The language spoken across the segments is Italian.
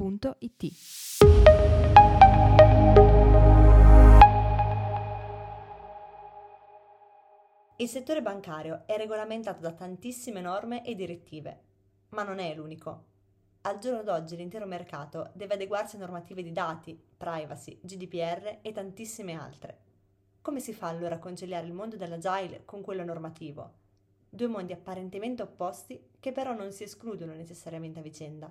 www.it. Il settore bancario è regolamentato da tantissime norme e direttive, ma non è l'unico. Al giorno d'oggi l'intero mercato deve adeguarsi a normative di dati, privacy, GDPR e tantissime altre. Come si fa allora a conciliare il mondo dell'agile con quello normativo? Due mondi apparentemente opposti che però non si escludono necessariamente a vicenda.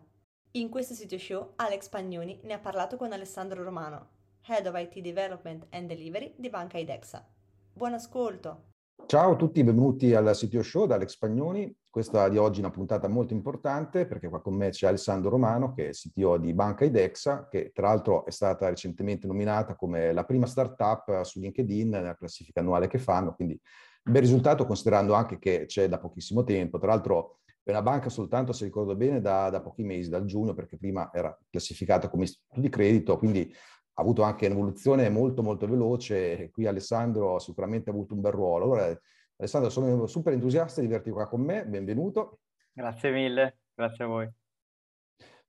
In questo sito show Alex Pagnoni ne ha parlato con Alessandro Romano, Head of IT Development and Delivery di Banca IDEXA. Buon ascolto! Ciao a tutti, benvenuti al sito show da Alex Pagnoni. Questa di oggi è una puntata molto importante perché qua con me c'è Alessandro Romano che è CTO di Banca IDEXA che tra l'altro è stata recentemente nominata come la prima startup su LinkedIn nella classifica annuale che fanno, quindi bel risultato considerando anche che c'è da pochissimo tempo. Tra l'altro è una banca soltanto, se ricordo bene, da, da pochi mesi, dal giugno, perché prima era classificata come istituto di credito, quindi ha avuto anche un'evoluzione molto molto veloce qui Alessandro sicuramente ha avuto un bel ruolo. Allora Alessandro sono super entusiasta di averti qua con me, benvenuto. Grazie mille, grazie a voi.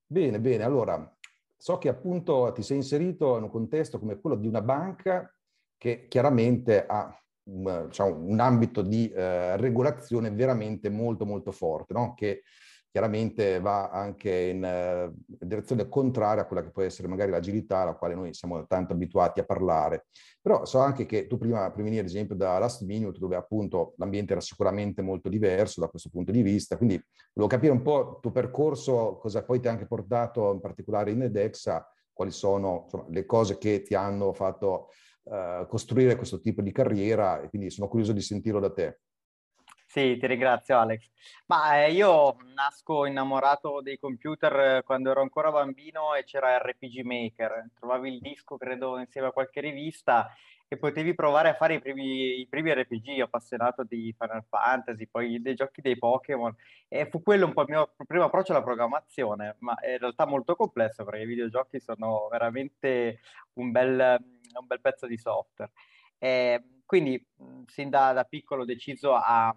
Bene, bene, allora so che appunto ti sei inserito in un contesto come quello di una banca che chiaramente ha diciamo, un ambito di eh, regolazione veramente molto molto forte, no? che chiaramente va anche in eh, direzione contraria a quella che può essere magari l'agilità alla quale noi siamo tanto abituati a parlare. Però so anche che tu prima, prima ad esempio da Last Minute, dove appunto l'ambiente era sicuramente molto diverso da questo punto di vista, quindi volevo capire un po' il tuo percorso, cosa poi ti ha anche portato in particolare in Edexa, quali sono insomma, le cose che ti hanno fatto uh, costruire questo tipo di carriera e quindi sono curioso di sentirlo da te. Sì, ti ringrazio Alex. Ma eh, io nasco innamorato dei computer eh, quando ero ancora bambino e c'era RPG Maker. Trovavi il disco, credo, insieme a qualche rivista e potevi provare a fare i primi, i primi RPG, appassionato di Final Fantasy, poi dei giochi dei Pokémon. E fu quello un po' il mio primo approccio alla programmazione, ma in realtà molto complesso perché i videogiochi sono veramente un bel, un bel pezzo di software. E quindi sin da, da piccolo ho deciso a, a,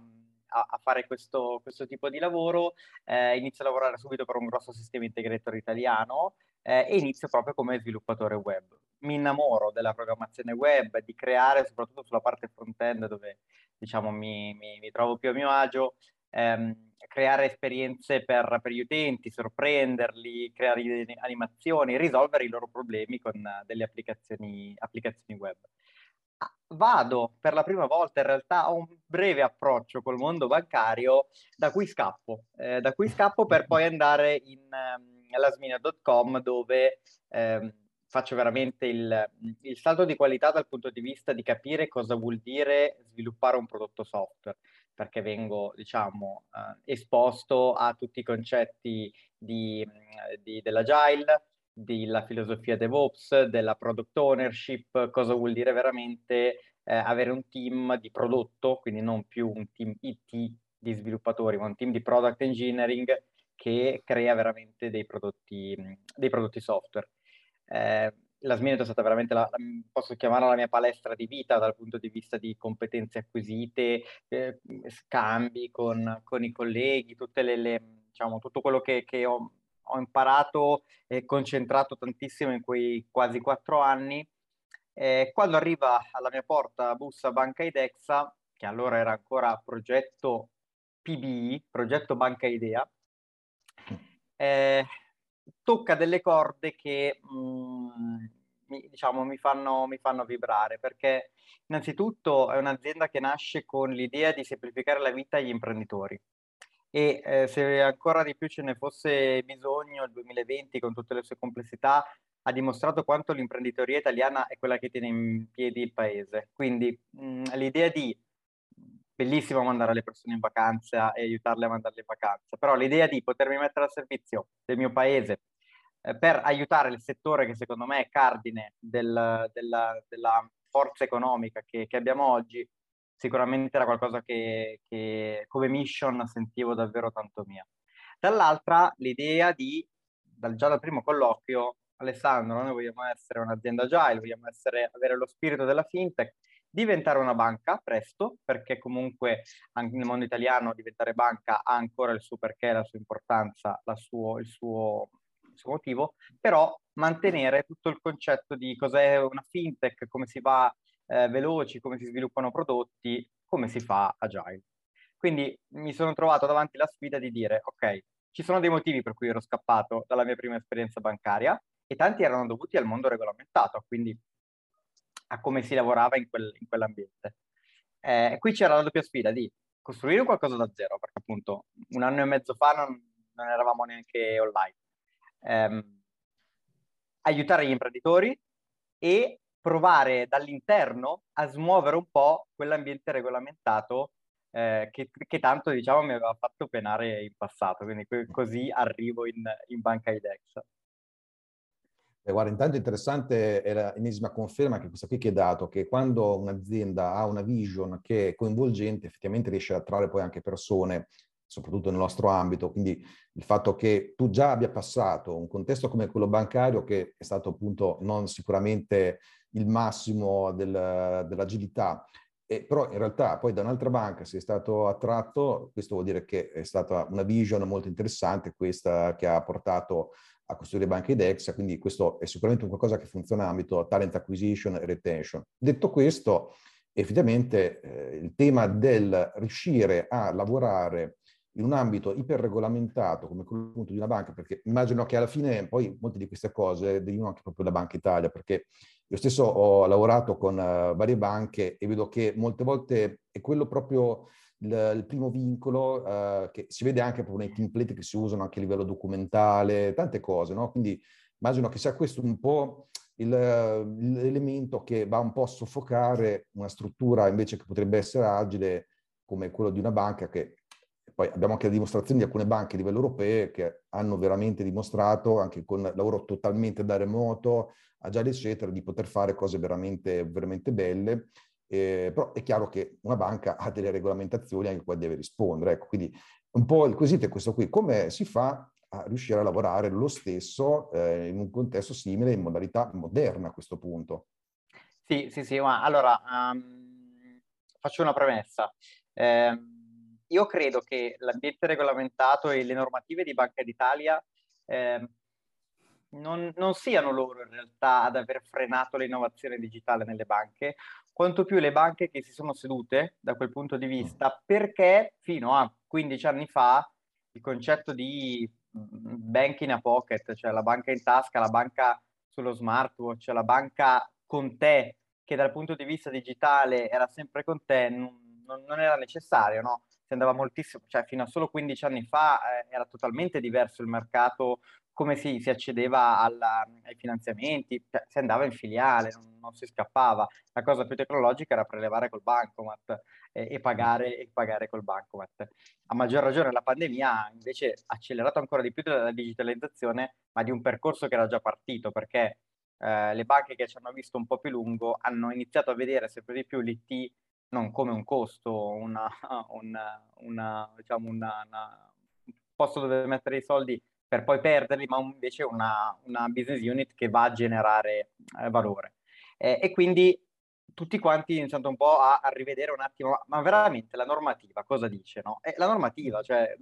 a fare questo, questo, tipo di lavoro, eh, inizio a lavorare subito per un grosso sistema integrator italiano eh, e inizio proprio come sviluppatore web mi innamoro della programmazione web, di creare soprattutto sulla parte front-end dove diciamo mi, mi, mi trovo più a mio agio, ehm, creare esperienze per, per, gli utenti, sorprenderli, creare animazioni, risolvere i loro problemi con delle applicazioni, applicazioni web. Ah, vado per la prima volta in realtà a un breve approccio col mondo bancario da cui scappo, eh, da cui scappo per poi andare in um, lasmina.com dove um, faccio veramente il, il, salto di qualità dal punto di vista di capire cosa vuol dire sviluppare un prodotto software, perché vengo, diciamo, eh, esposto a tutti i concetti di, di, dell'agile, della filosofia DevOps, della product ownership, cosa vuol dire veramente eh, avere un team di prodotto, quindi non più un team IT di sviluppatori, ma un team di product engineering che crea veramente dei prodotti, dei prodotti software. Eh, la Sminet è stata veramente, la, posso chiamarla la mia palestra di vita dal punto di vista di competenze acquisite, eh, scambi con, con, i colleghi, tutte le, le, diciamo, tutto quello che, che ho, ho, imparato e concentrato tantissimo in quei quasi quattro anni. Eh, quando arriva alla mia porta bussa Banca Idexa, che allora era ancora progetto PBI, progetto Banca Idea, eh, tocca delle corde che mh, mm, mi, diciamo, mi, fanno, mi fanno vibrare perché innanzitutto è un'azienda che nasce con l'idea di semplificare la vita agli imprenditori e eh, se ancora di più ce ne fosse bisogno il 2020 con tutte le sue complessità ha dimostrato quanto l'imprenditoria italiana è quella che tiene in piedi il paese. Quindi mh, mm, l'idea di bellissimo mandare le persone in vacanza e aiutarle a mandarle in vacanza, però l'idea di potermi mettere al servizio del mio paese per aiutare il settore che secondo me è cardine del, della, della, forza economica che, che, abbiamo oggi, sicuramente era qualcosa che, che come mission sentivo davvero tanto mia. Dall'altra l'idea di, dal, già dal primo colloquio, Alessandro, noi vogliamo essere un'azienda agile, vogliamo essere, avere lo spirito della fintech, diventare una banca presto, perché comunque anche nel mondo italiano diventare banca ha ancora il suo perché, la sua importanza, la suo, il, suo, suo motivo, però mantenere tutto il concetto di cos'è una fintech, come si va eh, veloci, come si sviluppano prodotti, come si fa agile. Quindi mi sono trovato davanti la sfida di dire, ok, ci sono dei motivi per cui ero scappato dalla mia prima esperienza bancaria e tanti erano dovuti al mondo regolamentato, quindi a come si lavorava in, quel, in quell'ambiente. Eh, qui c'era la doppia sfida di costruire qualcosa da zero, perché appunto un anno e mezzo fa non, non eravamo neanche online. Eh, aiutare gli imprenditori e provare dall'interno a smuovere un po' quell'ambiente regolamentato eh, che, che, tanto diciamo mi aveva fatto penare in passato, quindi così arrivo in, in banca IDEX. Eh, guarda, intanto interessante è l'ennesima conferma che questa qui che hai dato, che quando un'azienda ha una vision che è coinvolgente, effettivamente riesce a attrarre poi anche persone, soprattutto nel nostro ambito. Quindi il fatto che tu già abbia passato un contesto come quello bancario, che è stato appunto non sicuramente il massimo del, dell'agilità, e però in realtà poi da un'altra banca sei stato attratto, questo vuol dire che è stata una vision molto interessante questa che ha portato a costruire banche IDEX, quindi questo è sicuramente qualcosa che funziona in ambito talent acquisition e retention. Detto questo, effettivamente eh, il tema del riuscire a lavorare in un ambito iperregolamentato come quello appunto di una banca, perché immagino che alla fine poi molte di queste cose derivano anche proprio da Banca Italia, perché io stesso ho lavorato con uh, varie banche e vedo che molte volte è quello proprio il, il primo vincolo uh, che si vede anche proprio nei template che si usano anche a livello documentale, tante cose, no? Quindi immagino che sia questo un po' il, l'elemento che va un po' a soffocare una struttura invece che potrebbe essere agile come quello di una banca che poi abbiamo anche la dimostrazione di alcune banche a livello europeo che hanno veramente dimostrato, anche con lavoro totalmente da remoto, agile eccetera, di poter fare cose veramente, veramente belle. Eh, però è chiaro che una banca ha delle regolamentazioni anche cui deve rispondere. Ecco, quindi un po' il quesito è questo qui, come si fa a riuscire a lavorare lo stesso eh, in un contesto simile, in modalità moderna a questo punto? Sì, sì, sì, ma allora um, faccio una premessa. Eh, io credo che l'ambiente regolamentato e le normative di Banca d'Italia eh, non, non, siano loro in realtà ad aver frenato l'innovazione digitale nelle banche, quanto più le banche che si sono sedute da quel punto di vista, perché fino a 15 anni fa il concetto di mm, banking a pocket, cioè la banca in tasca, la banca sullo smartwatch, la banca con te, che dal punto di vista digitale era sempre con te, non, non era necessario, no? Si andava moltissimo, cioè fino a solo 15 anni fa eh, era totalmente diverso il mercato, come si, si accedeva alla, ai finanziamenti, cioè, si andava in filiale, non, non, si scappava. La cosa più tecnologica era prelevare col bancomat eh, e, pagare, e pagare col bancomat. A maggior ragione la pandemia ha invece accelerato ancora di più la digitalizzazione, ma di un percorso che era già partito, perché eh, le banche che ci hanno visto un po' più lungo hanno iniziato a vedere sempre di più l'IT non come un costo, una, una, una, diciamo una, un posto dove mettere i soldi per poi perderli, ma invece una, business unit che va a generare eh, valore. Eh, e quindi tutti quanti iniziano un po' a, a, rivedere un attimo, ma veramente la normativa cosa dice? No? E la normativa, cioè,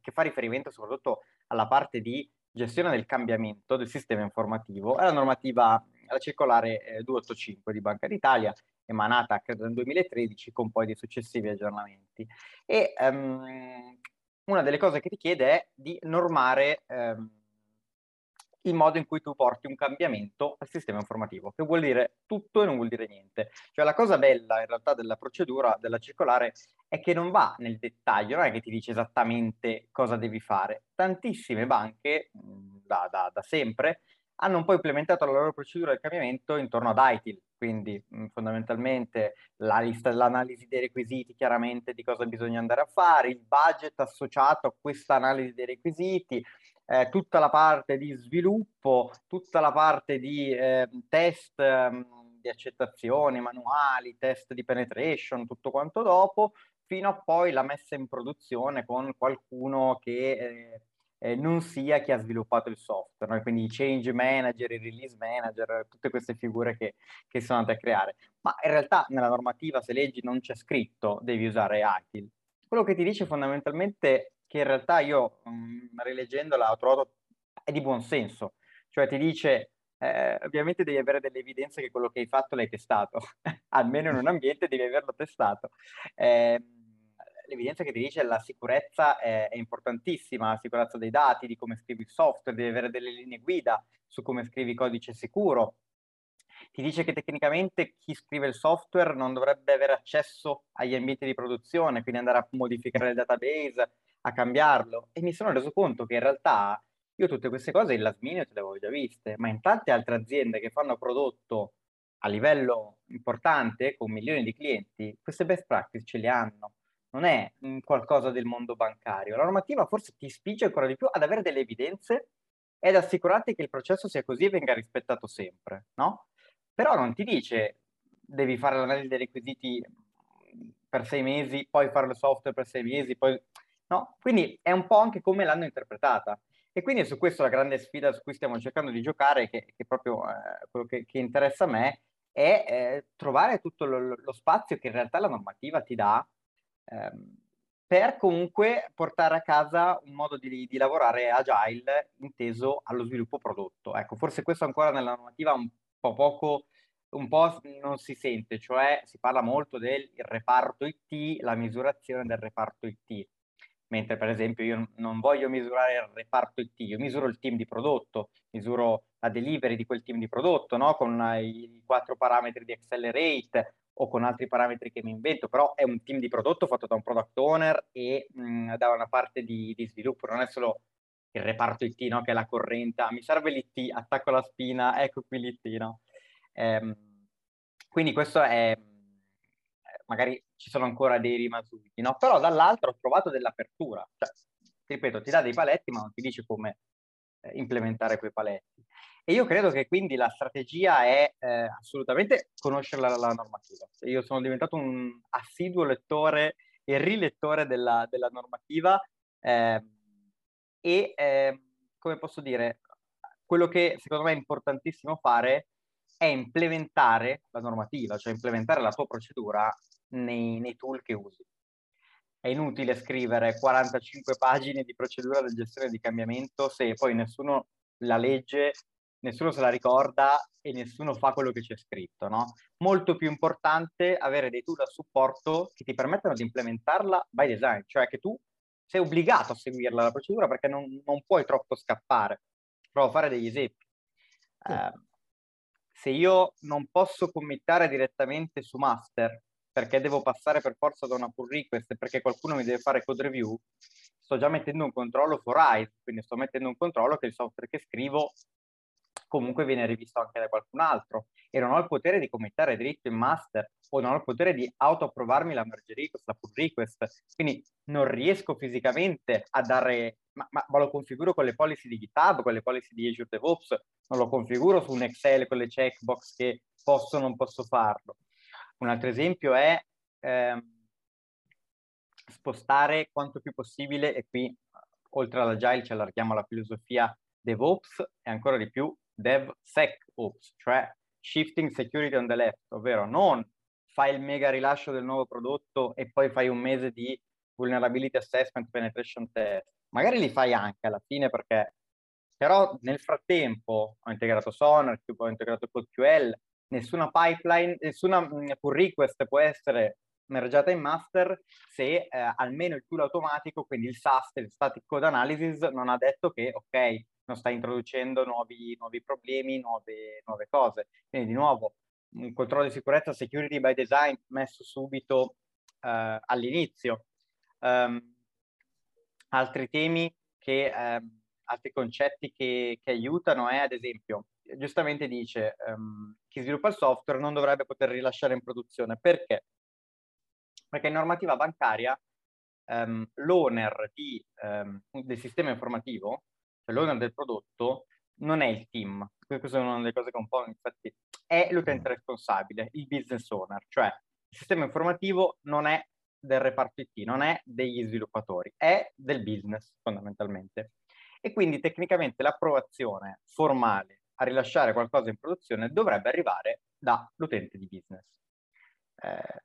che fa riferimento soprattutto alla parte di gestione del cambiamento del sistema informativo, è la normativa, la circolare eh, 285 di Banca d'Italia, emanata credo nel 2013 con poi dei successivi aggiornamenti. E um, una delle cose che ti chiede è di normare um, il modo in cui tu porti un cambiamento al sistema informativo, che vuol dire tutto e non vuol dire niente. Cioè la cosa bella in realtà della procedura, della circolare, è che non va nel dettaglio, non è che ti dice esattamente cosa devi fare. Tantissime banche, da, da, da sempre, hanno un po' implementato la loro procedura di cambiamento intorno ad ITIL, quindi mh, fondamentalmente la lista, l'analisi dei requisiti chiaramente di cosa bisogna andare a fare, il budget associato a questa analisi dei requisiti, eh, tutta la parte di sviluppo, tutta la parte di eh, test eh, di accettazione, manuali, test di penetration, tutto quanto dopo, fino a poi la messa in produzione con qualcuno che eh, eh, non sia chi ha sviluppato il software, no? quindi i change manager, i release manager, tutte queste figure che, che sono andate a creare. Ma in realtà nella normativa, se leggi, non c'è scritto devi usare ITIL. Quello che ti dice fondamentalmente che in realtà io, mh, mm, rileggendola, ho trovato è di buon senso. Cioè ti dice, eh, ovviamente devi avere delle evidenze che quello che hai fatto l'hai testato, almeno in un ambiente devi averlo testato. Eh, l'evidenza che ti dice la sicurezza è, è, importantissima, la sicurezza dei dati, di come scrivi il software, devi avere delle linee guida su come scrivi codice sicuro. Ti dice che tecnicamente chi scrive il software non dovrebbe avere accesso agli ambienti di produzione, quindi andare a modificare il database, a cambiarlo. E mi sono reso conto che in realtà io tutte queste cose in last minute le avevo già viste, ma in tante altre aziende che fanno prodotto a livello importante, con milioni di clienti, queste best practice ce le hanno non è qualcosa del mondo bancario. La normativa forse ti spinge ancora di più ad avere delle evidenze e ad assicurarti che il processo sia così e venga rispettato sempre, no? Però non ti dice devi fare l'analisi dei requisiti per sei mesi, poi fare il software per sei mesi, poi... No? Quindi è un po' anche come l'hanno interpretata. E quindi è su questo la grande sfida su cui stiamo cercando di giocare, che, che proprio eh, quello che, che, interessa a me, è eh, trovare tutto lo, lo, spazio che in realtà la normativa ti dà ehm, per comunque portare a casa un modo di, di, lavorare agile inteso allo sviluppo prodotto. Ecco, forse questo ancora nella normativa un po' poco, un po' non si sente, cioè si parla molto del reparto IT, la misurazione del reparto IT. Mentre per esempio io non voglio misurare il reparto IT, io misuro il team di prodotto, misuro la delivery di quel team di prodotto, no? con i quattro parametri di Accelerate o con altri parametri che mi invento, però è un team di prodotto fatto da un product owner e mh, mm, da una parte di, di, sviluppo, non è solo il reparto IT, no? che è la corrente, ah, mi serve l'IT, attacco la spina, ecco qui l'IT, no? Ehm, quindi questo è, magari ci sono ancora dei rimasuti, no? Però dall'altro ho trovato dell'apertura, cioè, ripeto, ti dà dei paletti ma non ti dice come eh, implementare quei paletti. E io credo che quindi la strategia è eh, assolutamente conoscere la, la, normativa. Io sono diventato un assiduo lettore e rilettore della, della normativa eh, e, eh, come posso dire, quello che secondo me è importantissimo fare è implementare la normativa, cioè implementare la tua procedura nei, nei tool che usi. È inutile scrivere 45 pagine di procedura di gestione di cambiamento se poi nessuno la legge nessuno se la ricorda e nessuno fa quello che c'è scritto, no? Molto più importante avere dei tool a supporto che ti permettano di implementarla by design, cioè che tu sei obbligato a seguirla la procedura perché non, non puoi troppo scappare. Provo a fare degli esempi. Sì. Eh, se io non posso committare direttamente su master perché devo passare per forza da una pull request e perché qualcuno mi deve fare code review, sto già mettendo un controllo for eyes, quindi sto mettendo un controllo che il software che scrivo comunque viene rivisto anche da qualcun altro e non ho il potere di committare dritto in master o non ho il potere di auto-approvarmi la merge request, la pull request, quindi non riesco fisicamente a dare, ma, ma, ma, lo configuro con le policy di GitHub, con le policy di Azure DevOps, non lo configuro su un Excel con le checkbox che posso o non posso farlo. Un altro esempio è ehm, spostare quanto più possibile, e qui oltre all'agile ci allarghiamo alla filosofia DevOps e ancora di più DevSecOps, cioè Shifting Security on the Left, ovvero non fai il mega rilascio del nuovo prodotto e poi fai un mese di Vulnerability Assessment Penetration Test. Magari li fai anche alla fine perché però nel frattempo ho integrato Sonar, ho integrato CodeQL, nessuna pipeline, nessuna mm, pull request può essere mergiata in master se eh, almeno il tool automatico, quindi il SAST, il Static Code Analysis, non ha detto che ok, non sta introducendo nuovi, nuovi problemi, nuove, nuove, cose. Quindi di nuovo un controllo di sicurezza, security by design messo subito uh, all'inizio. Um, altri temi che, um, altri concetti che, che, aiutano è ad esempio, giustamente dice um, chi sviluppa il software non dovrebbe poter rilasciare in produzione. Perché? Perché in normativa bancaria l'owner di, del sistema informativo cioè l'owner del prodotto, non è il team. Questa è una delle cose che un po' infatti è l'utente responsabile, il business owner, cioè il sistema informativo non è del reparto IT, non è degli sviluppatori, è del business fondamentalmente. E quindi tecnicamente l'approvazione formale a rilasciare qualcosa in produzione dovrebbe arrivare dall'utente di business. Eh,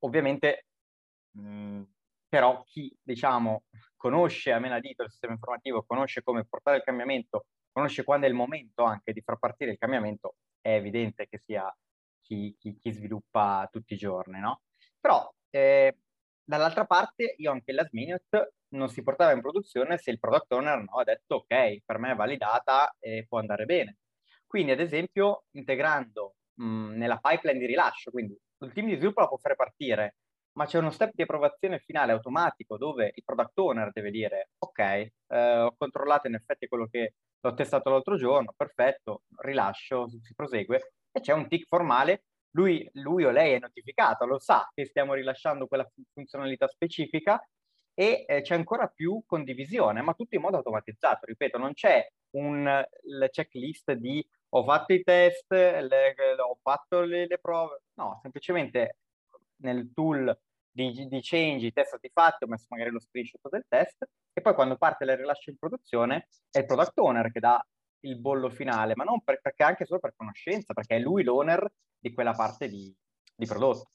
ovviamente, mh, mm, però, chi diciamo conosce a menadito il sistema informativo, conosce come portare il cambiamento, conosce quando è il momento anche di far partire il cambiamento, è evidente che sia chi, chi, chi sviluppa tutti i giorni, no? Però eh, dall'altra parte io anche last minute non si portava in produzione se il product owner no, ha detto ok, per me è validata e può andare bene. Quindi ad esempio integrando mh, nella pipeline di rilascio, quindi il team di sviluppo la può fare partire, ma c'è uno step di approvazione finale automatico dove il product owner deve dire ok, eh, ho controllato in effetti quello che l'ho testato l'altro giorno, perfetto, rilascio, si prosegue. E c'è un tick formale, lui, lui o lei è notificato, lo sa che stiamo rilasciando quella funzionalità specifica e eh, c'è ancora più condivisione, ma tutto in modo automatizzato, ripeto, non c'è un checklist di ho fatto i test, le, ho fatto le, le prove, no, semplicemente nel tool di, di change, i test fatti, ho messo magari lo screenshot del test e poi quando parte il rilascio in produzione è il product owner che dà il bollo finale, ma non per, perché anche solo per conoscenza, perché è lui l'owner di quella parte di, di prodotto.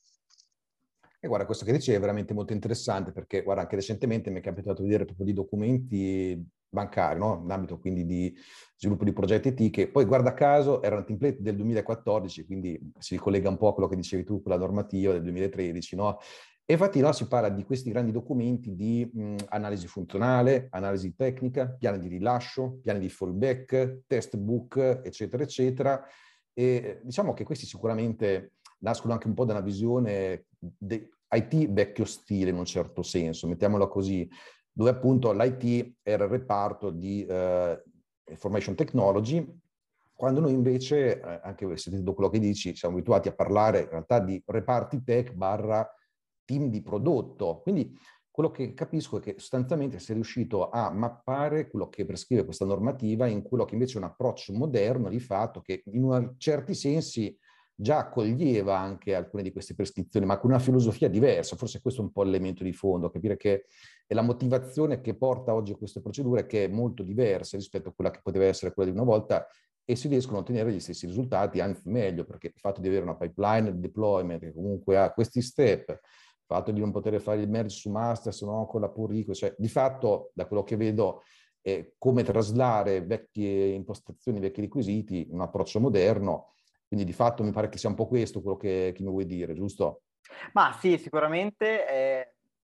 E guarda, questo che dicevi è veramente molto interessante perché, guarda, anche recentemente mi è capitato di vedere proprio di documenti bancari, no? in ambito quindi di sviluppo di progetti IT, che poi guarda caso erano template del 2014, quindi si ricollega un po' a quello che dicevi tu con la normativa del 2013, no? E infatti no, si parla di questi grandi documenti di mh, analisi funzionale, analisi tecnica, piani di rilascio, piani di fallback, test book, eccetera, eccetera. E diciamo che questi sicuramente nascono anche un po' da una visione de- IT vecchio stile in un certo senso, mettiamola così, dove appunto l'IT era il reparto di eh, information technology, quando noi invece, eh, anche sentendo quello che dici, siamo abituati a parlare in realtà di reparti tech barra team di prodotto. Quindi quello che capisco è che sostanzialmente si è riuscito a mappare quello che prescrive questa normativa in quello che invece è un approccio moderno di fatto che in certi sensi già accoglieva anche alcune di queste prescrizioni, ma con una filosofia diversa. Forse questo è un po' l'elemento di fondo, capire che è la motivazione che porta oggi a queste procedure che è molto diversa rispetto a quella che poteva essere quella di una volta e si riescono a ottenere gli stessi risultati, anzi meglio, perché il fatto di avere una pipeline di deployment che comunque ha questi step, il fatto di non poter fare il merge su master se no con la pull request, cioè di fatto da quello che vedo è come traslare vecchie impostazioni, vecchi requisiti in un approccio moderno, quindi di fatto mi pare che sia un po' questo quello che, che mi vuoi dire, giusto? Ma sì, sicuramente.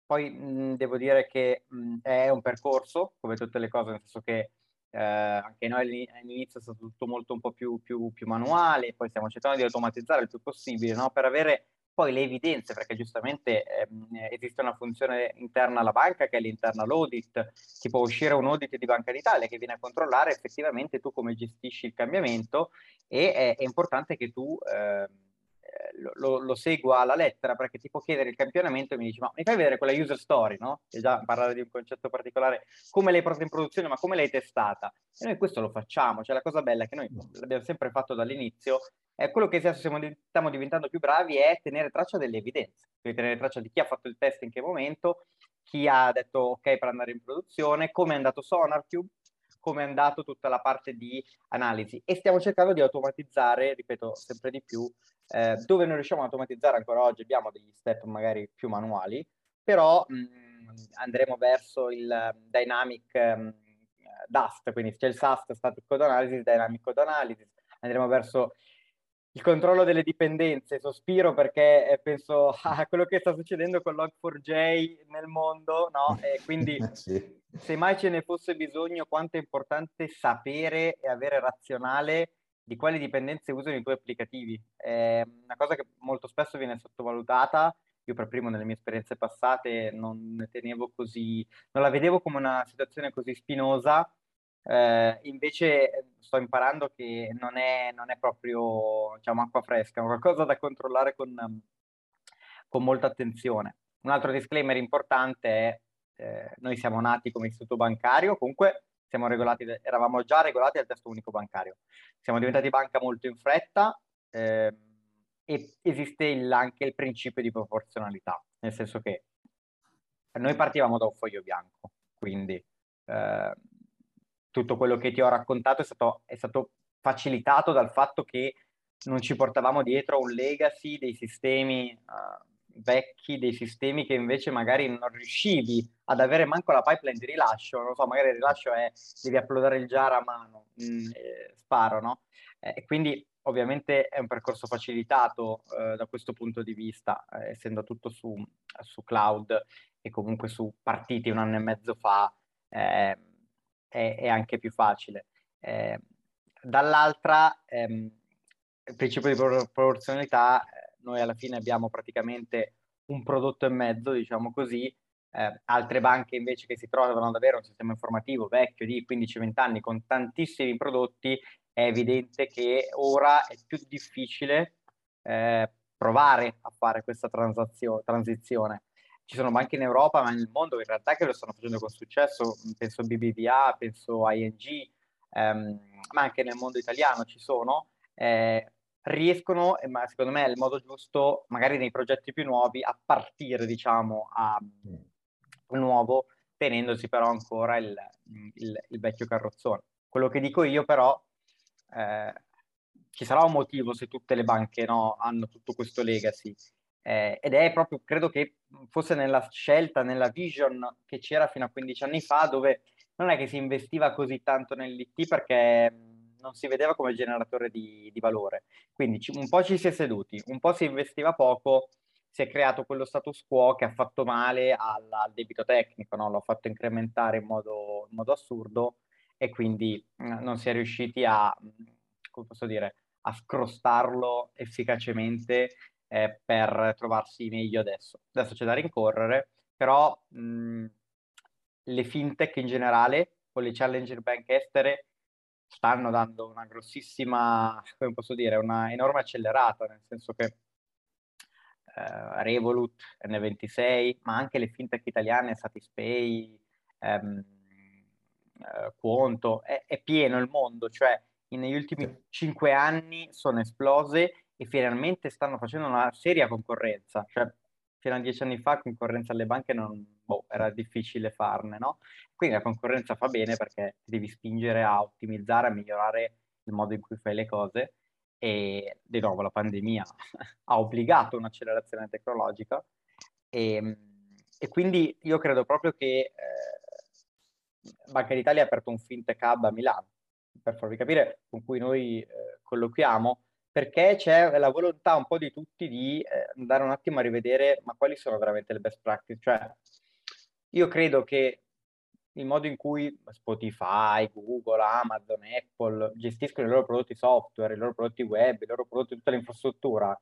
Poi mh, devo dire che mh, è un percorso, come tutte le cose, nel senso che eh, anche noi all'inizio è stato tutto molto un po' più, più, più manuale, poi stiamo cercando di automatizzare il più possibile, no? per avere poi le evidenze, perché giustamente ehm, esiste una funzione interna alla banca che è l'internal audit, ti può uscire un audit di Banca d'Italia che viene a controllare effettivamente tu come gestisci il cambiamento e è, è importante che tu eh, lo, lo, segua alla lettera perché ti può chiedere il campionamento e mi dici ma mi fai vedere quella user story, no? E già parlare di un concetto particolare, come l'hai portata in produzione, ma come l'hai testata? E noi questo lo facciamo, cioè la cosa bella è che noi l'abbiamo sempre fatto dall'inizio eh, quello che stiamo, stiamo diventando più bravi è tenere traccia delle evidenze, quindi tenere traccia di chi ha fatto il test in che momento, chi ha detto ok per andare in produzione, come è andato SonarCube, come è andato tutta la parte di analisi e stiamo cercando di automatizzare, ripeto, sempre di più, eh, dove non riusciamo a automatizzare ancora oggi, abbiamo degli step magari più manuali, però mh, mm, andremo verso il dynamic um, DAST, quindi c'è il SAST, Static Code Analysis, Dynamic Code Analysis, andremo verso il controllo delle dipendenze, sospiro perché eh, penso a quello che sta succedendo con Log4j nel mondo, no? E quindi sì. se mai ce ne fosse bisogno, quanto è importante sapere e avere razionale di quali dipendenze usano i tuoi applicativi. È una cosa che molto spesso viene sottovalutata. Io per primo nelle mie esperienze passate non ne tenevo così, non la vedevo come una situazione così spinosa eh, invece eh, sto imparando che non è, non è proprio diciamo, acqua fresca, è qualcosa da controllare con, con molta attenzione. Un altro disclaimer importante è eh, noi siamo nati come istituto bancario, comunque regolati, eravamo già regolati dal testo unico bancario. Siamo diventati banca molto in fretta eh, e esiste il, anche il principio di proporzionalità, nel senso che noi partivamo da un foglio bianco, quindi eh, tutto quello che ti ho raccontato è stato, è stato facilitato dal fatto che non ci portavamo dietro un legacy dei sistemi uh, vecchi, dei sistemi che invece magari non riuscivi ad avere manco la pipeline di rilascio, non so, magari il rilascio è devi uploadare il jar a mano, mm, eh, sparo, no? Eh, quindi ovviamente è un percorso facilitato eh, da questo punto di vista, eh, essendo tutto su, su, cloud e comunque su partiti un anno e mezzo fa, eh, è, è, anche più facile. Eh, dall'altra, ehm, il principio di proporzionalità, eh, noi alla fine abbiamo praticamente un prodotto e mezzo, diciamo così, eh, altre banche invece che si trovano ad avere un sistema informativo vecchio di 15-20 anni con tantissimi prodotti, è evidente che ora è più difficile eh, provare a fare questa transizione. Ci sono banche in Europa, ma nel mondo in realtà che lo stanno facendo con successo, penso BBVA, penso ING, ehm, ma anche nel mondo italiano ci sono, eh, riescono, ma secondo me è il modo giusto, magari nei progetti più nuovi, a partire, diciamo, a nuovo, tenendosi però ancora il, il, il vecchio carrozzone. Quello che dico io però eh, ci sarà un motivo se tutte le banche no, hanno tutto questo legacy. Eh, ed è proprio, credo che fosse nella scelta, nella vision che c'era fino a 15 anni fa, dove non è che si investiva così tanto nell'IT perché non si vedeva come generatore di, di valore. Quindi ci, un po' ci si è seduti, un po' si investiva poco, si è creato quello status quo che ha fatto male al, al debito tecnico, no? l'ha fatto incrementare in modo, in modo assurdo e quindi mm, non si è riusciti a, mm, come posso dire, a scrostarlo efficacemente eh, per trovarsi meglio adesso. Adesso c'è da rincorrere, però mh, mm, le fintech in generale, con le challenger bank estere, stanno dando una grossissima, come posso dire, una enorme accelerata, nel senso che eh, Revolut, N26, ma anche le fintech italiane, Satispay, ehm, eh, Quonto, è, è, pieno il mondo, cioè negli ultimi cinque anni sono esplose e finalmente stanno facendo una seria concorrenza, cioè fino a dieci anni fa concorrenza alle banche non, boh, era difficile farne, no? Quindi la concorrenza fa bene perché ti devi spingere a ottimizzare, a migliorare il modo in cui fai le cose e di nuovo la pandemia ha obbligato un'accelerazione tecnologica e, e, quindi io credo proprio che eh, Banca d'Italia ha aperto un fintech hub a Milano per farvi capire con cui noi eh, colloquiamo perché c'è la volontà un po' di tutti di eh, andare un attimo a rivedere ma quali sono veramente le best practice cioè io credo che il modo in cui Spotify, Google, Amazon, Apple gestiscono i loro prodotti software, i loro prodotti web, i loro prodotti, tutta l'infrastruttura,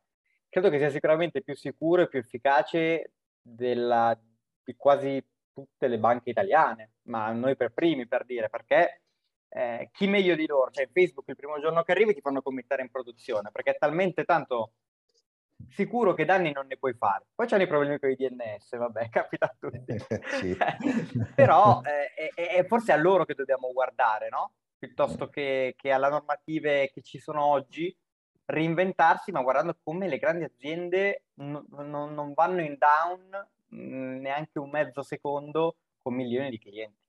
credo che sia sicuramente più sicuro e più efficace della, di quasi tutte le banche italiane, ma noi per primi per dire, perché eh, chi meglio di loro? Cioè Facebook il primo giorno che arrivi ti fanno committare in produzione, perché è talmente tanto sicuro che danni non ne puoi fare. Poi c'hanno i problemi con i DNS, vabbè, capita a tutti. Però eh, è, è, forse a loro che dobbiamo guardare, no? Piuttosto che, che alle normative che ci sono oggi, reinventarsi, ma guardando come le grandi aziende n- n- non vanno in down mh, neanche un mezzo secondo con milioni di clienti.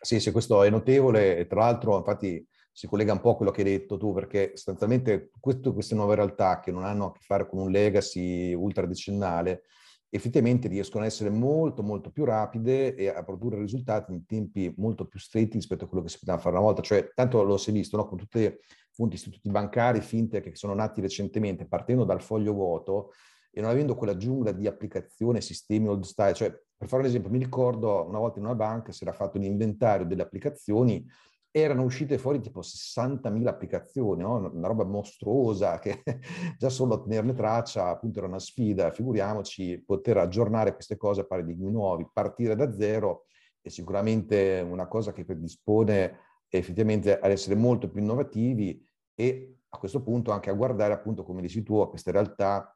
Sì, sì, questo è notevole tra l'altro infatti si collega un po' a quello che hai detto tu, perché sostanzialmente questo, queste nuove realtà che non hanno a che fare con un legacy ultradecennale, effettivamente riescono ad essere molto molto più rapide e a produrre risultati in tempi molto più stretti rispetto a quello che si poteva fare una volta. Cioè, tanto lo si è visto, no? con tutti appunto istituti bancari, fintech che sono nati recentemente, partendo dal foglio vuoto e non avendo quella giungla di applicazioni, sistemi old style. Cioè, per fare un esempio, mi ricordo una volta in una banca si era fatto un inventario delle applicazioni erano uscite fuori tipo 60.000 applicazioni, no? una roba mostruosa che già solo a tenerne traccia appunto era una sfida, figuriamoci poter aggiornare queste cose paradigmi nuovi, partire da zero è sicuramente una cosa che predispone effettivamente ad essere molto più innovativi e a questo punto anche a guardare appunto come dici tu a queste realtà,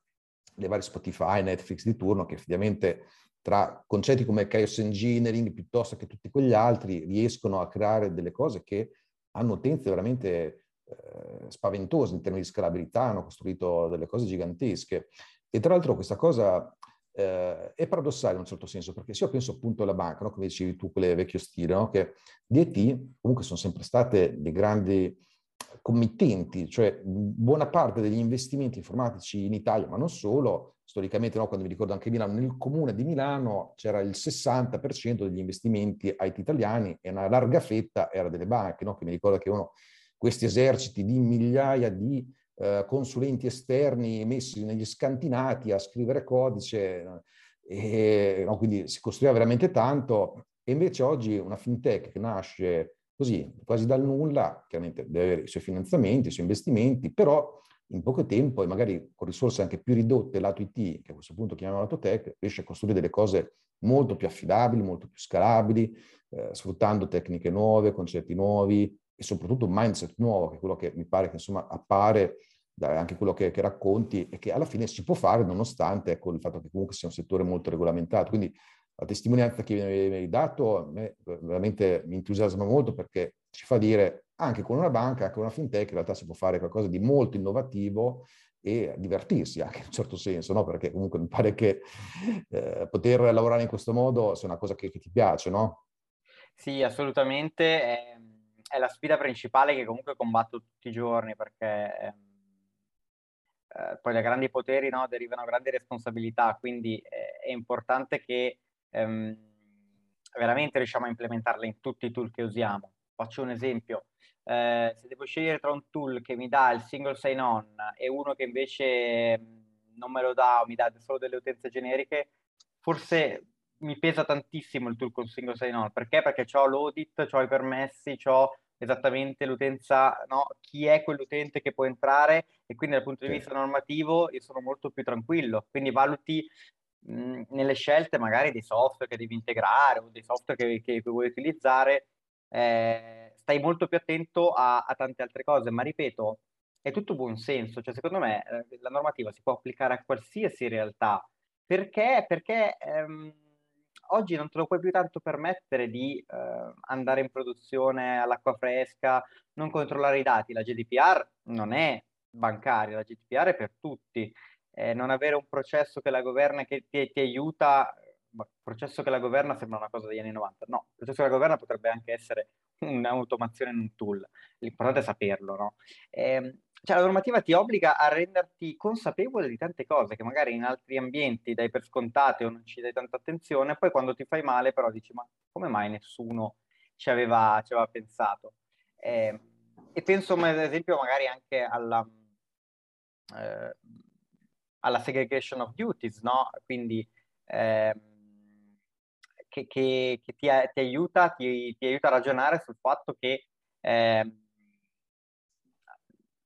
le varie Spotify, Netflix di turno che effettivamente tra concetti come chaos engineering piuttosto che tutti quegli altri, riescono a creare delle cose che hanno utenze veramente eh, spaventose in termini di scalabilità, hanno costruito delle cose gigantesche. E tra l'altro questa cosa eh, è paradossale in un certo senso, perché se io penso appunto alla banca, no? come dicevi tu, quelle vecchio stile, no? che DT comunque sono sempre state dei grandi committenti, cioè buona parte degli investimenti informatici in Italia, ma non solo, storicamente no, quando mi ricordo anche Milano, nel comune di Milano c'era il 60% degli investimenti IT italiani e una larga fetta era delle banche, no? che mi ricordo che uno, questi eserciti di migliaia di eh, consulenti esterni messi negli scantinati a scrivere codice, e, no, quindi si costruiva veramente tanto, e invece oggi una fintech che nasce così, quasi dal nulla, chiaramente deve avere i suoi finanziamenti, i suoi investimenti, però in poco tempo e magari con risorse anche più ridotte lato IT, che a questo punto chiamiamo lato tech, riesce a costruire delle cose molto più affidabili, molto più scalabili, eh, sfruttando tecniche nuove, concetti nuovi e soprattutto un mindset nuovo, che è quello che mi pare che insomma appare da anche quello che, che, racconti e che alla fine si può fare nonostante ecco, il fatto che comunque sia un settore molto regolamentato. Quindi la testimonianza che mi hai dato a me veramente mi entusiasma molto perché ci fa dire anche con una banca, anche con una fintech, in realtà si può fare qualcosa di molto innovativo e divertirsi anche in un certo senso, no? perché comunque mi pare che eh, poter lavorare in questo modo sia una cosa che, che ti piace, no? Sì, assolutamente. È, è, la sfida principale che comunque combatto tutti i giorni perché ehm, eh, poi da grandi poteri no, derivano grandi responsabilità, quindi eh, è importante che ehm, veramente riusciamo a implementarle in tutti i tool che usiamo. Faccio un esempio, eh, se devo scegliere tra un tool che mi dà il single sign-on e uno che invece mm, non me lo dà o mi dà solo delle utenze generiche, forse mi pesa tantissimo il tool con single sign-on. Perché? Perché ho l'audit, ho i permessi, ho esattamente l'utenza, no? chi è quell'utente che può entrare e quindi dal punto di vista normativo io sono molto più tranquillo. Quindi valuti mh, nelle scelte magari dei software che devi integrare o dei software che, che vuoi utilizzare, eh, stai molto più attento a, a, tante altre cose, ma ripeto, è tutto buon senso, cioè secondo me eh, la normativa si può applicare a qualsiasi realtà, perché? Perché ehm, oggi non te lo puoi più tanto permettere di eh, andare in produzione all'acqua fresca, non controllare i dati, la GDPR non è bancaria, la GDPR è per tutti, eh, non avere un processo che la governa che ti, ti aiuta il processo che la governa sembra una cosa degli anni 90. No, il processo che la governa potrebbe anche essere un'automazione in un tool. L'importante è saperlo, no? Eh, cioè la normativa ti obbliga a renderti consapevole di tante cose che magari in altri ambienti dai per scontate o non ci dai tanta attenzione, poi quando ti fai male però dici ma come mai nessuno ci aveva, ci aveva pensato? Eh, e penso ad esempio magari anche alla, eh, alla segregation of duties, no? Quindi eh, che, che, che ti, ti, aiuta, ti, ti, aiuta, a ragionare sul fatto che eh,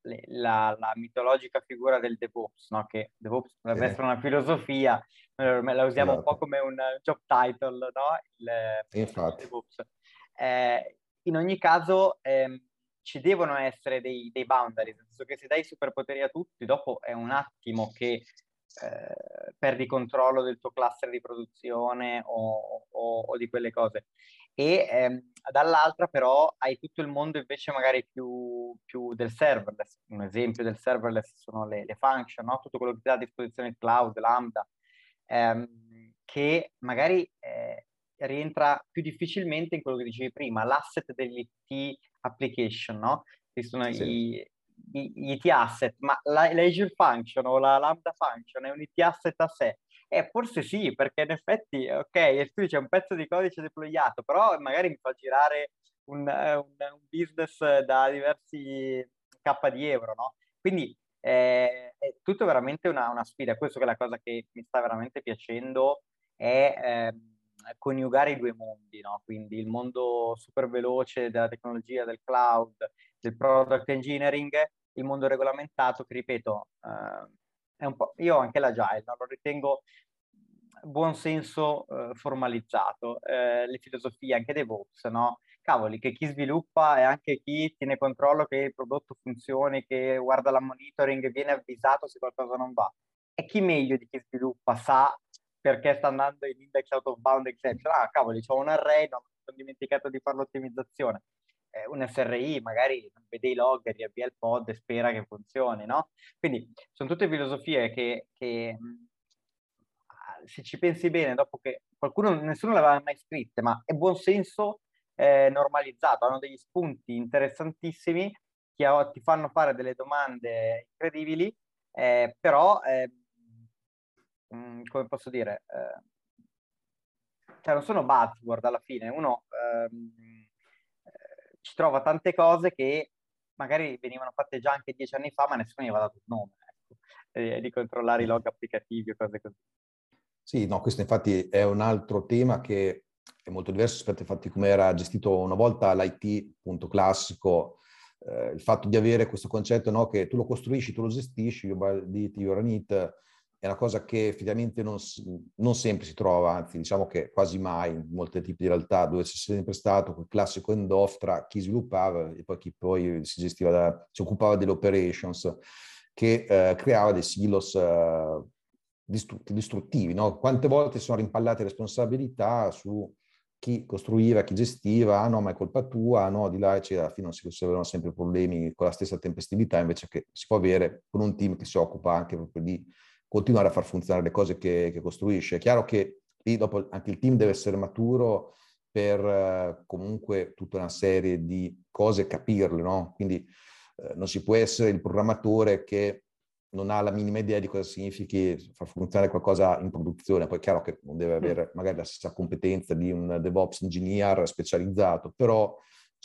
la, la, mitologica figura del DevOps, no? che DevOps dovrebbe sì. essere una filosofia, la usiamo esatto. un po' come un job title, no? il, Infatti. Il DevOps. Eh, in ogni caso eh, ci devono essere dei, dei boundaries, nel senso che se dai superpoteri a tutti, dopo è un attimo che eh, perdi controllo del tuo cluster di produzione o, o, o di quelle cose. E ehm, dall'altra però hai tutto il mondo invece magari più, più, del serverless. Un esempio del serverless sono le, le function, no? tutto quello che ti dà a disposizione il cloud, Lambda, ehm, che magari eh, rientra più difficilmente in quello che dicevi prima, l'asset dell'IT application, no? Esistono sì. i, IT asset, ma la, l'Azure Function o la Lambda Function è un IT asset a sé? Eh, forse sì, perché in effetti, ok, qui c'è un pezzo di codice deployato, però magari mi fa girare un, un, un business da diversi K di euro, no? Quindi eh, è tutto veramente una, una, sfida. Questo che è la cosa che mi sta veramente piacendo è eh, coniugare i due mondi, no? Quindi il mondo super veloce della tecnologia, del cloud, del product engineering, il mondo regolamentato che, ripeto, eh, è un po'... Io anche l'agile, no? lo ritengo buon senso eh, formalizzato, eh, le filosofie anche DevOps, no? Cavoli, che chi sviluppa e anche chi tiene controllo che il prodotto funzioni, che guarda la monitoring, viene avvisato se qualcosa non va. E chi meglio di chi sviluppa sa perché sta andando in index out of bound exception. Ah, cavoli, c'ho un array, non ho dimenticato di fare l'ottimizzazione. Eh, un SRI, magari vede i log, riavvia il pod e spera che funzioni, no? Quindi sono tutte filosofie che, che se ci pensi bene, dopo che qualcuno, nessuno le aveva mai scritte, ma è buon senso eh, normalizzato, hanno degli spunti interessantissimi che ti fanno fare delle domande incredibili, eh, però, eh, come posso dire, eh, cioè non sono buzzword alla fine, uno ehm, eh, ci trova tante cose che magari venivano fatte già anche dieci anni fa, ma nessuno gli aveva dato il nome, ecco, eh, di controllare i log applicativi o cose così. Sì, no, questo infatti è un altro tema che è molto diverso rispetto ai fatti come era gestito una volta l'IT, punto classico, eh, il fatto di avere questo concetto no, che tu lo costruisci, tu lo gestisci, you buy it, you run it, è una cosa che effettivamente non, non, sempre si trova, anzi diciamo che quasi mai in molti tipi di realtà dove c'è sempre stato quel classico end-off tra chi sviluppava e poi chi poi si gestiva, da, si occupava delle operations, che eh, creava dei silos eh, distruttivi. No? Quante volte sono rimpallate responsabilità su chi costruiva, chi gestiva, ah no, ma è colpa tua, ah no, di là, eccetera. Alla fine non si risolvono sempre problemi con la stessa tempestività, invece che si può avere con un team che si occupa anche proprio di continuare a far funzionare le cose che, che costruisce. È chiaro che lì dopo anche il team deve essere maturo per eh, comunque tutta una serie di cose capirle, no? Quindi eh, non si può essere il programmatore che non ha la minima idea di cosa significhi far funzionare qualcosa in produzione. Poi è chiaro che non deve mm. avere magari la stessa competenza di un DevOps engineer specializzato, però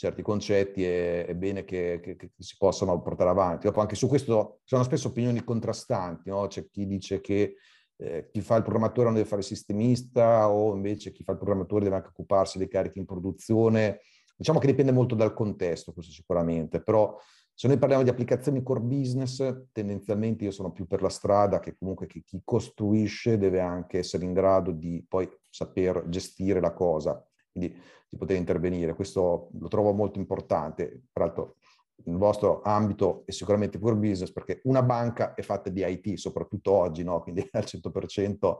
certi concetti è, è bene che, che, che, si possano portare avanti. Dopo anche su questo sono spesso opinioni contrastanti, no? c'è chi dice che eh, chi fa il programmatore non deve fare sistemista o invece chi fa il programmatore deve anche occuparsi dei carichi in produzione. Diciamo che dipende molto dal contesto, questo sicuramente, però se noi parliamo di applicazioni core business, tendenzialmente io sono più per la strada che comunque chi costruisce deve anche essere in grado di poi saper gestire la cosa, quindi di poter intervenire. Questo lo trovo molto importante. Tra l'altro il vostro ambito è sicuramente core business perché una banca è fatta di IT, soprattutto oggi, no? quindi al 100%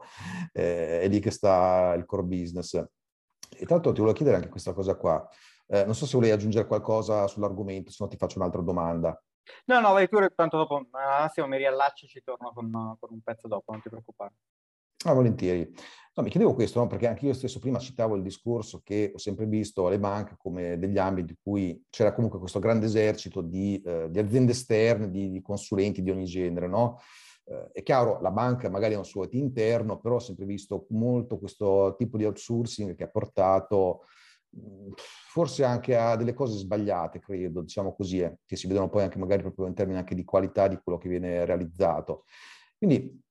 eh, è lì che sta il core business. E tra l'altro ti volevo chiedere anche questa cosa qua. Eh, non so se volevi aggiungere qualcosa sull'argomento, se no ti faccio un'altra domanda. No, no, vai tu, tanto dopo, Massimo, mi riallaccio e ci torno con, con, un pezzo dopo, non ti preoccupare. Ah, volentieri. No, mi chiedevo questo, no? perché anche io stesso prima citavo il discorso che ho sempre visto le banche come degli ambiti in cui c'era comunque questo grande esercito di, eh, di aziende esterne, di, di, consulenti di ogni genere, no? Eh, è chiaro, la banca magari ha un suo IT interno, però ho sempre visto molto questo tipo di outsourcing che ha portato forse anche a delle cose sbagliate, credo, diciamo così, eh, che si vedono poi anche magari proprio in termini anche di qualità di quello che viene realizzato. Quindi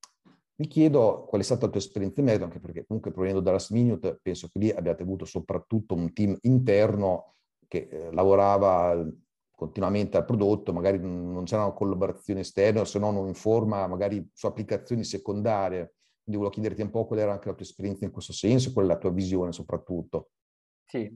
mi chiedo qual è stata la tua esperienza in merito, anche perché comunque provenendo da Last Minute penso che lì abbiate avuto soprattutto un team interno che eh, lavorava continuamente al prodotto, magari non c'erano collaborazioni esterne, se no non in forma, magari su applicazioni secondarie. Quindi volevo chiederti un po' qual era anche la tua esperienza in questo senso, qual è la tua visione soprattutto. Sì,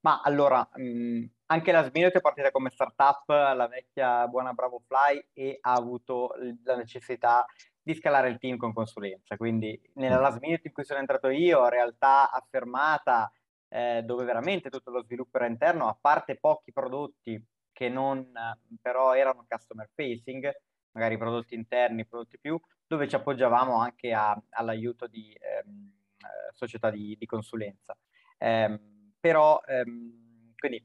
ma allora, mh, mhmm, anche la Sminute è partita come startup, la vecchia buona Bravo Fly, e ha avuto la necessità di scalare il team con consulenza. Quindi nella last minute in cui sono entrato io, realtà affermata, eh, dove veramente tutto lo sviluppo era interno, a parte pochi prodotti che non però erano customer facing, magari prodotti interni, prodotti più, dove ci appoggiavamo anche a, all'aiuto di ehm, eh, società di, di consulenza. Eh, però ehm, quindi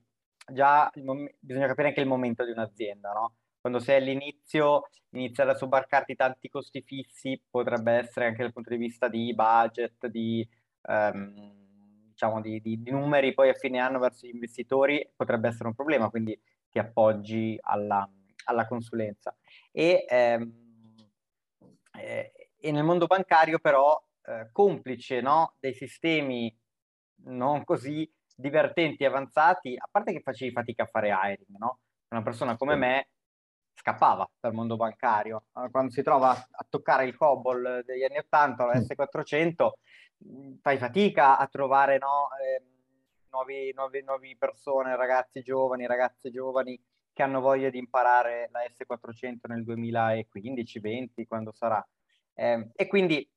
già mom- bisogna capire anche il momento di un'azienda, no? Quando sei all'inizio, iniziare a sobbarcarti tanti costi fissi potrebbe essere anche dal punto di vista di budget, di, ehm, diciamo di, di, di, numeri poi a fine anno verso gli investitori, potrebbe essere un problema, quindi ti appoggi alla, alla consulenza. E, ehm, eh, e, nel mondo bancario però, eh, complice no, dei sistemi non così divertenti e avanzati, a parte che facevi fatica a fare hiring, no? Una persona come me scappava dal mondo bancario. Quando si trova a toccare il COBOL degli anni 80, la S400, fai fatica a trovare no, eh, nuovi, nuovi, nuovi persone, ragazzi giovani, ragazze giovani che hanno voglia di imparare la S400 nel 2015-20, quando sarà. Eh, e quindi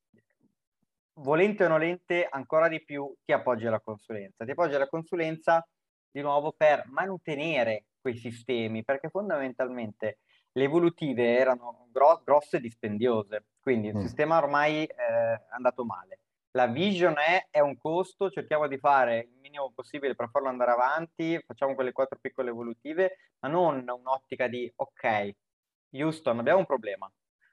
volente o nolente, ancora di più ti appoggi alla consulenza. Ti appoggi alla consulenza di nuovo per mantenere quei sistemi, perché fondamentalmente le evolutive erano gro- grosse e dispendiose, quindi il mm. sistema ormai eh, è andato male. La vision è, è, un costo, cerchiamo di fare il minimo possibile per farlo andare avanti, facciamo quelle quattro piccole evolutive, ma non un'ottica di ok, Houston, abbiamo un problema,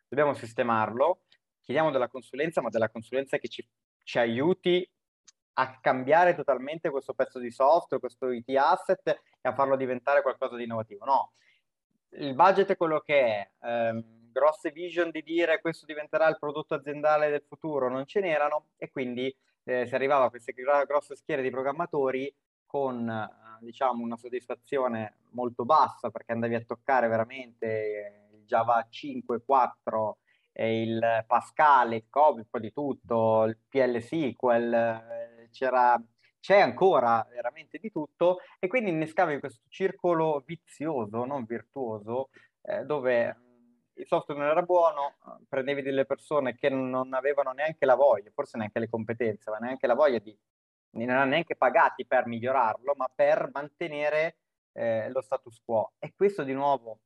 dobbiamo sistemarlo, chiediamo della consulenza, ma della consulenza che ci, ci aiuti a cambiare totalmente questo pezzo di software, questo IT asset e a farlo diventare qualcosa di innovativo. No, il budget è quello che è, ehm, grosse vision di dire questo diventerà il prodotto aziendale del futuro non ce n'erano e quindi eh, si arrivava a queste grosse schiere di programmatori con eh, diciamo una soddisfazione molto bassa perché andavi a toccare veramente il Java 5, 4 il Pascal, il Covid, un po' di tutto, il PL SQL, eh, c'era, c'è ancora veramente di tutto e quindi innescavi questo circolo vizioso, non virtuoso, eh, dove il software non era buono, prendevi delle persone che non avevano neanche la voglia, forse neanche le competenze, ma neanche la voglia di, non erano neanche pagati per migliorarlo, ma per mantenere eh, lo status quo. E questo di nuovo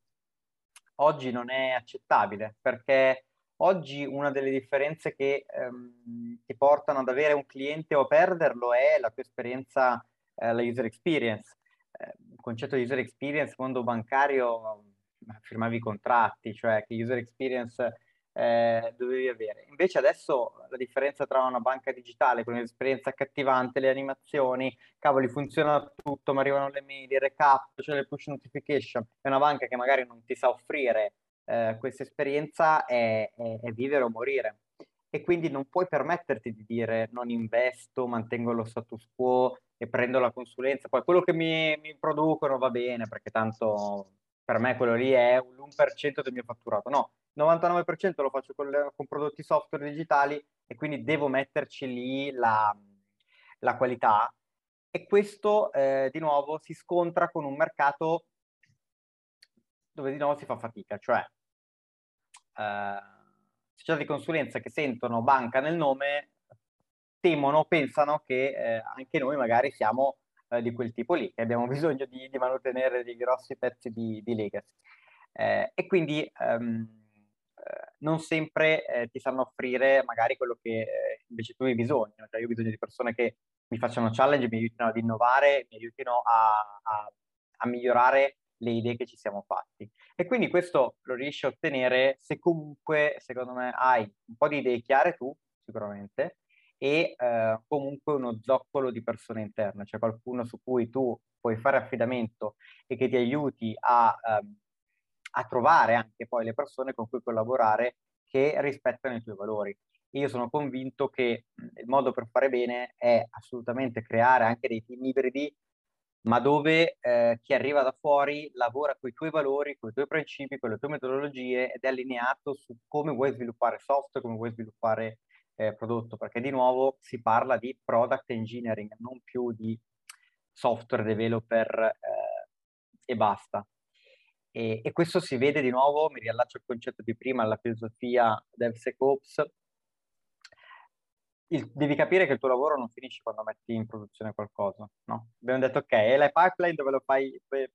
oggi non è accettabile perché Oggi una delle differenze che ehm, ti portano ad avere un cliente o a perderlo è la tua esperienza, eh, la user experience. Eh, il concetto di user experience, mondo bancario, firmavi i contratti, cioè che user experience eh, dovevi avere. Invece adesso la differenza tra una banca digitale con un'esperienza accattivante, le animazioni, cavoli, funziona tutto, ma arrivano le mail, il recap, cioè le push notification, è una banca che magari non ti sa offrire eh, questa esperienza è, è, è, vivere o morire. E quindi non puoi permetterti di dire non investo, mantengo lo status quo e prendo la consulenza, poi quello che mi, mi producono va bene perché tanto per me quello lì è l'1% del mio fatturato. No, il 99% lo faccio con, le, con, prodotti software digitali e quindi devo metterci lì la, la qualità. E questo eh, di nuovo si scontra con un mercato dove di nuovo si fa fatica, cioè eh, società di consulenza che sentono banca nel nome temono, pensano che eh, anche noi magari siamo eh, di quel tipo lì, che abbiamo bisogno di, di mantenere dei grossi pezzi di, di legacy. Eh, e quindi ehm, eh, non sempre eh, ti sanno offrire magari quello che eh, invece tu hai bisogno. Cioè, io ho bisogno di persone che mi facciano challenge, mi aiutino ad innovare, mi aiutino a, a, a migliorare le idee che ci siamo fatti. E quindi questo lo riesci a ottenere se comunque, secondo me, hai un po' di idee chiare tu, sicuramente, e eh, comunque uno zoccolo di persone interne, cioè qualcuno su cui tu puoi fare affidamento e che ti aiuti a, ehm, a trovare anche poi le persone con cui collaborare che rispettano i tuoi valori. Io sono convinto che il modo per fare bene è assolutamente creare anche dei team ibridi ma dove eh, chi arriva da fuori lavora con i tuoi valori, con i tuoi principi, con le tue metodologie ed è allineato su come vuoi sviluppare software, come vuoi sviluppare eh, prodotto, perché di nuovo si parla di product engineering, non più di software developer eh, e basta. E, e, questo si vede di nuovo, mi riallaccio al concetto di prima, alla filosofia DevSecOps, il, devi capire che il tuo lavoro non finisce quando metti in produzione qualcosa, no? Abbiamo detto, ok, e la pipeline dove lo fai, dove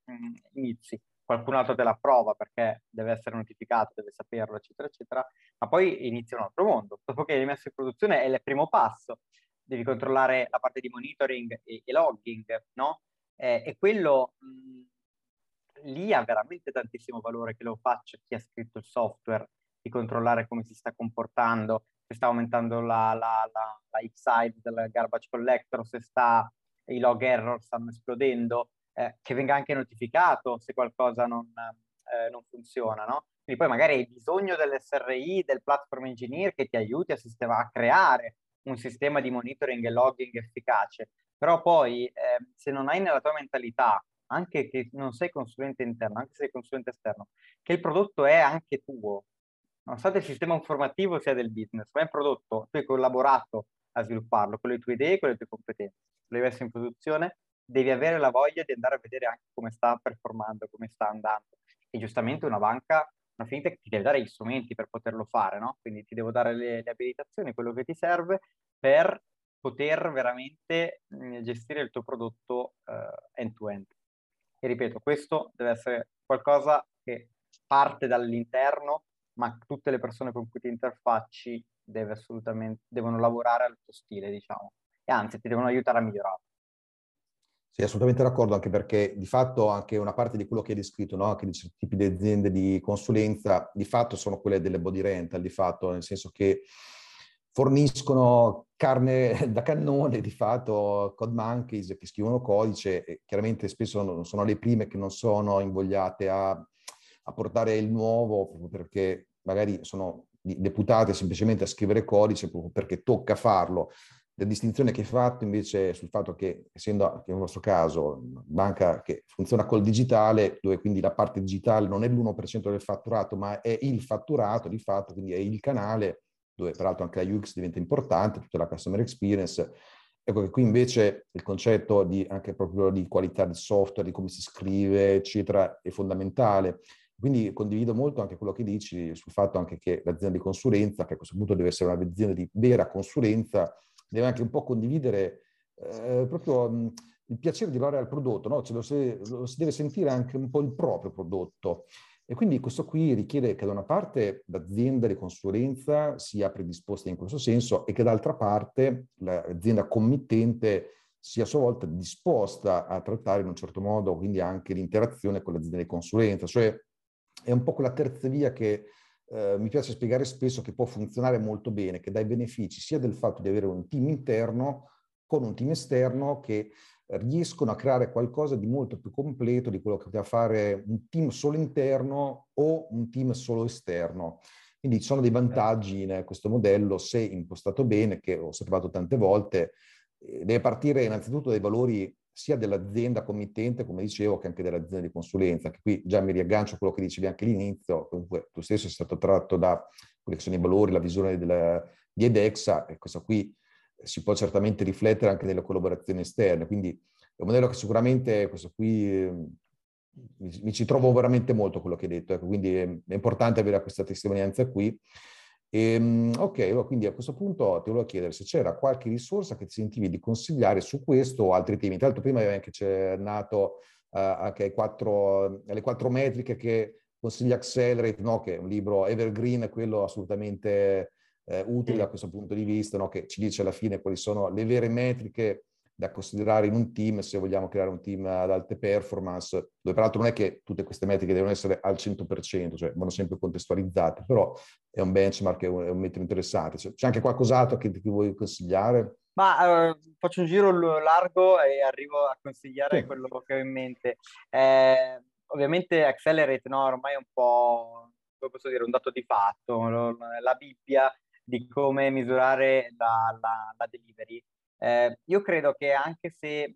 inizi, qualcun altro te la approva perché deve essere notificato, deve saperlo, eccetera, eccetera, ma poi inizia un altro mondo. Dopo che hai messo in produzione è il primo passo, devi controllare la parte di monitoring e, e logging, no? Eh, e quello mh, lì ha veramente tantissimo valore che lo faccia chi ha scritto il software, di controllare come si sta comportando, se sta aumentando la, la, la, la X-side del garbage collector, se sta, i log error stanno esplodendo, eh, che venga anche notificato se qualcosa non, eh, non funziona, no? Quindi poi magari hai bisogno dell'SRI, del platform engineer che ti aiuti a, sistema, a creare un sistema di monitoring e logging efficace. Però poi eh, se non hai nella tua mentalità, anche che non sei consulente interno, anche se sei consulente esterno, che il prodotto è anche tuo, nonostante il sistema informativo sia del business, ma è un prodotto, tu hai collaborato a svilupparlo con le tue idee, con le tue competenze, lo devi essere in produzione, devi avere la voglia di andare a vedere anche come sta performando, come sta andando. E giustamente una banca, una fintech ti deve dare gli strumenti per poterlo fare, no? Quindi ti devo dare le, le abilitazioni, quello che ti serve, per poter veramente mh, gestire il tuo prodotto uh, end-to-end. E ripeto, questo deve essere qualcosa che parte dall'interno, ma tutte le persone con cui ti interfacci devono lavorare al tuo stile, diciamo, e anzi ti devono aiutare a migliorare. Sì, assolutamente d'accordo, anche perché di fatto anche una parte di quello che hai descritto, no? anche di certi tipi di aziende di consulenza, di fatto sono quelle delle body rental, di fatto, nel senso che forniscono carne da cannone, di fatto, code monkeys che scrivono codice e chiaramente spesso sono le prime che non sono invogliate a, a portare il nuovo proprio perché magari sono deputate semplicemente a scrivere codice proprio perché tocca farlo. La distinzione che hai fatto invece sul fatto che, essendo nel nostro caso banca che funziona col digitale, dove quindi la parte digitale non è l'1% del fatturato, ma è il fatturato di fatto, quindi è il canale, dove peraltro anche la UX diventa importante, tutta la customer experience. Ecco che qui invece il concetto di, anche proprio di qualità del software, di come si scrive, eccetera, è fondamentale. Quindi condivido molto anche quello che dici sul fatto anche che l'azienda di consulenza, che a questo punto deve essere un'azienda di vera consulenza, deve anche un po' condividere eh, proprio mh, il piacere di lavorare al prodotto, no? cioè lo, si, lo, si, deve sentire anche un po' il proprio prodotto. E quindi questo qui richiede che da una parte l'azienda di consulenza sia predisposta in questo senso e che d'altra parte l'azienda committente sia a sua volta disposta a trattare in un certo modo quindi anche l'interazione con l'azienda di consulenza. Cioè è un po' quella terza via che eh, mi piace spiegare spesso che può funzionare molto bene, che dà i benefici sia del fatto di avere un team interno con un team esterno che riescono a creare qualcosa di molto più completo di quello che poteva fare un team solo interno o un team solo esterno. Quindi ci sono dei vantaggi in questo modello se impostato bene, che ho osservato tante volte, eh, deve partire innanzitutto dai valori sia dell'azienda committente, come dicevo, che anche dell'azienda di consulenza, che qui già mi riaggancio a quello che dicevi anche all'inizio, comunque tu stesso sei stato tratto da quelli che sono i valori, la visione della, di Edexa, e questo qui si può certamente riflettere anche nelle collaborazioni esterne, quindi è un modello che sicuramente questo qui mi, mi ci trovo veramente molto quello che hai detto, ecco, quindi è, è importante avere questa testimonianza qui e, ehm, ok, quindi a questo punto ti volevo chiedere se c'era qualche risorsa che ti sentivi di consigliare su questo o altri temi. Tra l'altro prima avevi anche accennato uh, anche quattro, alle quattro metriche che consiglia Accelerate, no? che è un libro evergreen, quello assolutamente eh, utile da questo punto di vista, no? che ci dice alla fine quali sono le vere metriche da considerare in un team se vogliamo creare un team ad alte performance, dove peraltro non è che tutte queste metriche devono essere al 100%, cioè vanno sempre contestualizzate, però è un benchmark, è un, è un metro interessante. C'è anche qualcos'altro che ti vuoi consigliare? Ma uh, faccio un giro largo e arrivo a consigliare sì. quello che ho in mente. Eh, ovviamente Accelerate no, ormai è un po', come posso dire, un dato di fatto, la Bibbia di come misurare la, la, la delivery. Eh, io credo che anche se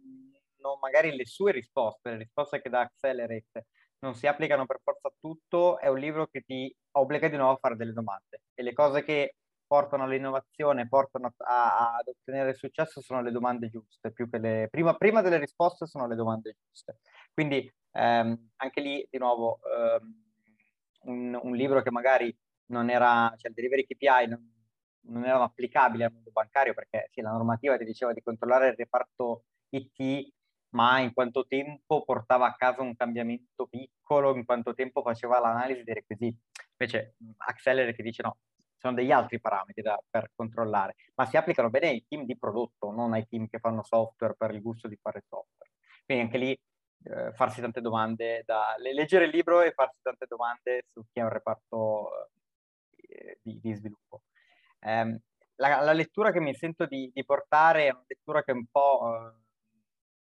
non, magari le sue risposte, le risposte che dà Accelerate, non si applicano per forza a tutto, è un libro che ti obbliga di nuovo a fare delle domande. E le cose che portano all'innovazione, portano a, ad ottenere successo sono le domande giuste, più che le... Prima, prima delle risposte sono le domande giuste. Quindi ehm, anche lì, di nuovo, ehm, un, un, libro che magari non era, cioè il Delivery KPI non, non erano applicabili al mondo bancario perché sì, la normativa ti diceva di controllare il reparto IT, ma in quanto tempo portava a casa un cambiamento piccolo, in quanto tempo faceva l'analisi dei requisiti. Invece Accelerate ti dice no, sono degli altri parametri da, per controllare, ma si applicano bene ai team di prodotto, non ai team che fanno software per il gusto di fare software. Quindi anche lì eh, farsi tante domande, da, leggere il libro e farsi tante domande su chi è un reparto eh, di, di sviluppo. Eh, la, la, lettura che mi sento di, di, portare è una lettura che un po'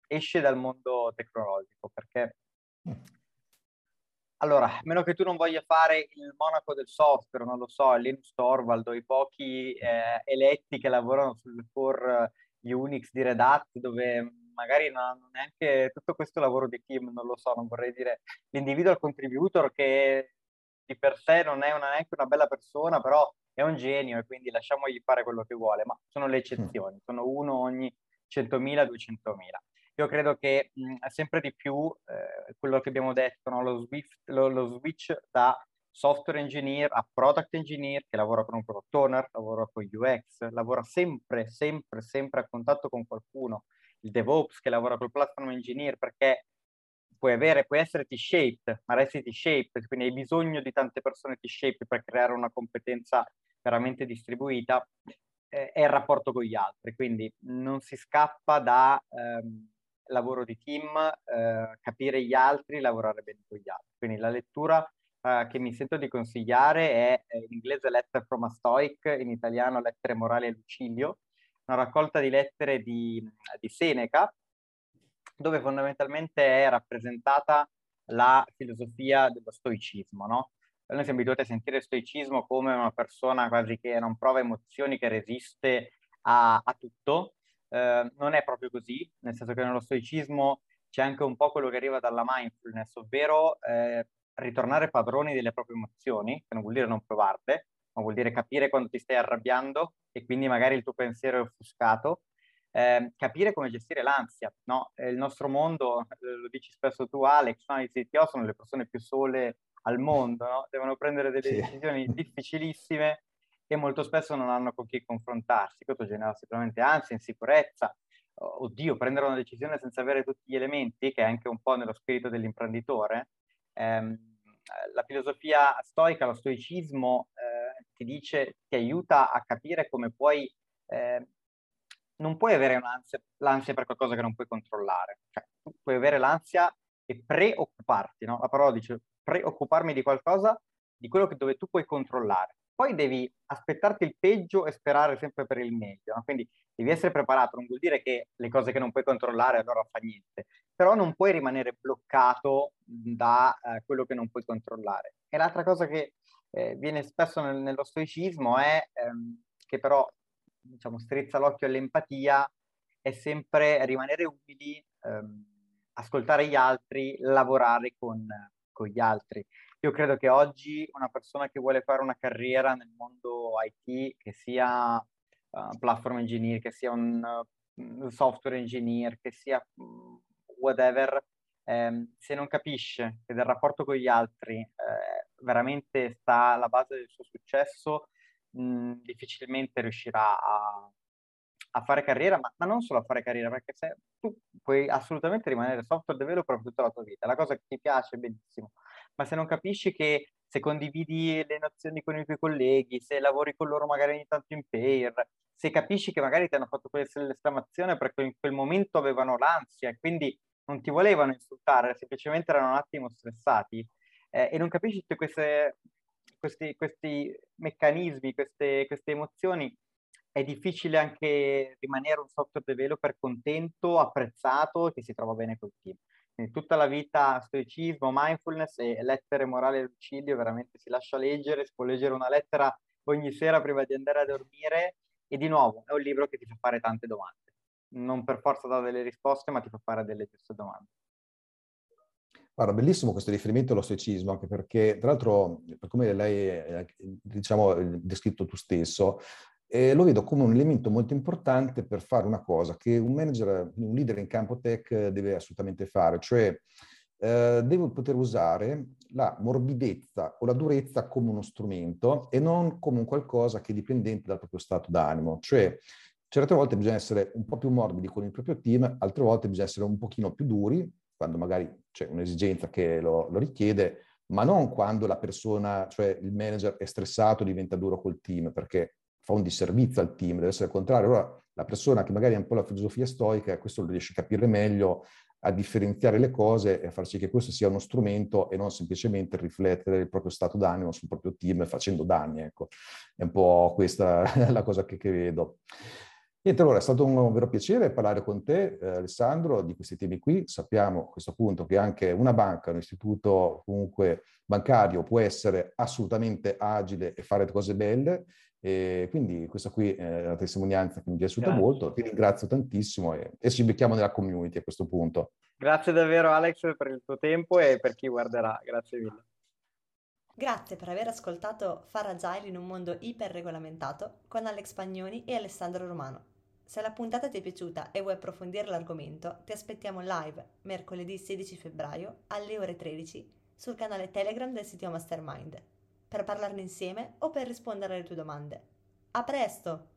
eh, esce dal mondo tecnologico, perché allora, a meno che tu non voglia fare il monaco del software, non lo so, Linus Torvald o i pochi eh, eletti che lavorano sul core Unix di Red Hat, dove magari non hanno neanche tutto questo lavoro di team, non lo so, non vorrei dire l'individual contributor che di per sé non è una, neanche una bella persona, però è un genio e quindi lasciamogli fare quello che vuole, ma sono le eccezioni, sono uno ogni 100.000, 200.000. Io credo che mh, sempre di più eh, quello che abbiamo detto, no? lo, Swift, lo, lo, switch da software engineer a product engineer che lavora con un product owner, lavora con UX, lavora sempre, sempre, sempre a contatto con qualcuno, il DevOps che lavora col platform engineer perché puoi avere, puoi essere T-shaped, ma resti T-shaped, quindi hai bisogno di tante persone T-shaped per creare una competenza veramente distribuita, eh, è il rapporto con gli altri, quindi non si scappa da ehm, lavoro di team, eh, capire gli altri, lavorare bene con gli altri. Quindi la lettura eh, che mi sento di consigliare è, è in inglese Letter from a Stoic, in italiano Lettere morali a Lucilio, una raccolta di lettere di, di Seneca, dove fondamentalmente è rappresentata la filosofia dello stoicismo, no? Noi siamo abituati a sentire stoicismo come una persona quasi che non prova emozioni, che resiste a, a tutto. Eh, non è proprio così, nel senso che nello stoicismo c'è anche un po' quello che arriva dalla mindfulness, ovvero eh, ritornare padroni delle proprie emozioni, che non vuol dire non provarle, ma vuol dire capire quando ti stai arrabbiando e quindi magari il tuo pensiero è offuscato eh, capire come gestire l'ansia. No? Il nostro mondo, eh, lo dici spesso tu Alex, no? i CTO sono le persone più sole al mondo, no? devono prendere delle sì. decisioni difficilissime e molto spesso non hanno con chi confrontarsi. Questo genera sicuramente ansia, insicurezza. Oddio, prendere una decisione senza avere tutti gli elementi, che è anche un po' nello spirito dell'imprenditore. Eh, la filosofia stoica, lo stoicismo, eh, ti dice, ti aiuta a capire come puoi eh, non puoi avere l'ansia per qualcosa che non puoi controllare. Cioè, tu puoi avere l'ansia e preoccuparti, no? La parola dice preoccuparmi di qualcosa, di quello che, dove tu puoi controllare. Poi devi aspettarti il peggio e sperare sempre per il meglio. No? Quindi devi essere preparato, non vuol dire che le cose che non puoi controllare allora fa niente, però non puoi rimanere bloccato da eh, quello che non puoi controllare. E l'altra cosa che eh, viene spesso nel, nello stoicismo è ehm, che però diciamo, strizza l'occhio all'empatia è sempre rimanere umili, ehm, ascoltare gli altri, lavorare con, con, gli altri. Io credo che oggi una persona che vuole fare una carriera nel mondo IT, che sia uh, platform engineer, che sia un uh, software engineer, che sia uh, whatever, ehm, se non capisce che del rapporto con gli altri eh, veramente sta alla base del suo successo, mh, difficilmente riuscirà a, a fare carriera, ma, ma, non solo a fare carriera, perché se tu puoi assolutamente rimanere software developer per tutta la tua vita, la cosa che ti piace benissimo, ma se non capisci che se condividi le nozioni con i tuoi colleghi, se lavori con loro magari ogni tanto in pair, se capisci che magari ti hanno fatto quell'esclamazione perché in quel momento avevano l'ansia e quindi non ti volevano insultare, semplicemente erano un attimo stressati eh, e non capisci queste questi, questi meccanismi, queste, queste emozioni, è difficile anche rimanere un software developer contento, apprezzato e che si trova bene col team. Quindi tutta la vita stoicismo, mindfulness e lettere morali e lucidio, veramente si lascia leggere, si può leggere una lettera ogni sera prima di andare a dormire e di nuovo è un libro che ti fa fare tante domande. Non per forza dà delle risposte, ma ti fa fare delle giuste domande. Guarda, bellissimo questo riferimento allo stoicismo, anche perché, tra l'altro, per come eh, diciamo, descritto tu stesso, eh, lo vedo come un elemento molto importante per fare una cosa che un manager, un leader in campo tech deve assolutamente fare, cioè eh, deve poter usare la morbidezza o la durezza come uno strumento e non come un qualcosa che è dipendente dal proprio stato d'animo. Cioè, certe volte bisogna essere un po' più morbidi con il proprio team, altre volte bisogna essere un pochino più duri, quando magari c'è un'esigenza che lo, lo richiede, ma non quando la persona, cioè il manager è stressato, diventa duro col team, perché fa un disservizio al team, deve essere il contrario. Allora la persona che magari ha un po' la filosofia stoica, questo lo riesce a capire meglio, a differenziare le cose e a far sì che questo sia uno strumento e non semplicemente riflettere il proprio stato d'animo sul proprio team facendo danni. Ecco, è un po' questa la cosa che, che vedo. Niente, allora è stato un vero piacere parlare con te, eh, Alessandro, di questi temi qui. Sappiamo a questo punto che anche una banca, un istituto comunque bancario può essere assolutamente agile e fare cose belle. E quindi questa qui è una testimonianza che mi è piaciuta Grazie. molto. Ti ringrazio tantissimo e, e ci becchiamo nella community a questo punto. Grazie davvero Alex per il tuo tempo e per chi guarderà. Grazie mille. Grazie per aver ascoltato Far Agile in un mondo iperregolamentato con Alex Pagnoni e Alessandro Romano. Se la puntata ti è piaciuta e vuoi approfondire l'argomento, ti aspettiamo live mercoledì 16 febbraio alle ore 13 sul canale Telegram del sito Mastermind. Per parlarne insieme o per rispondere alle tue domande. A presto!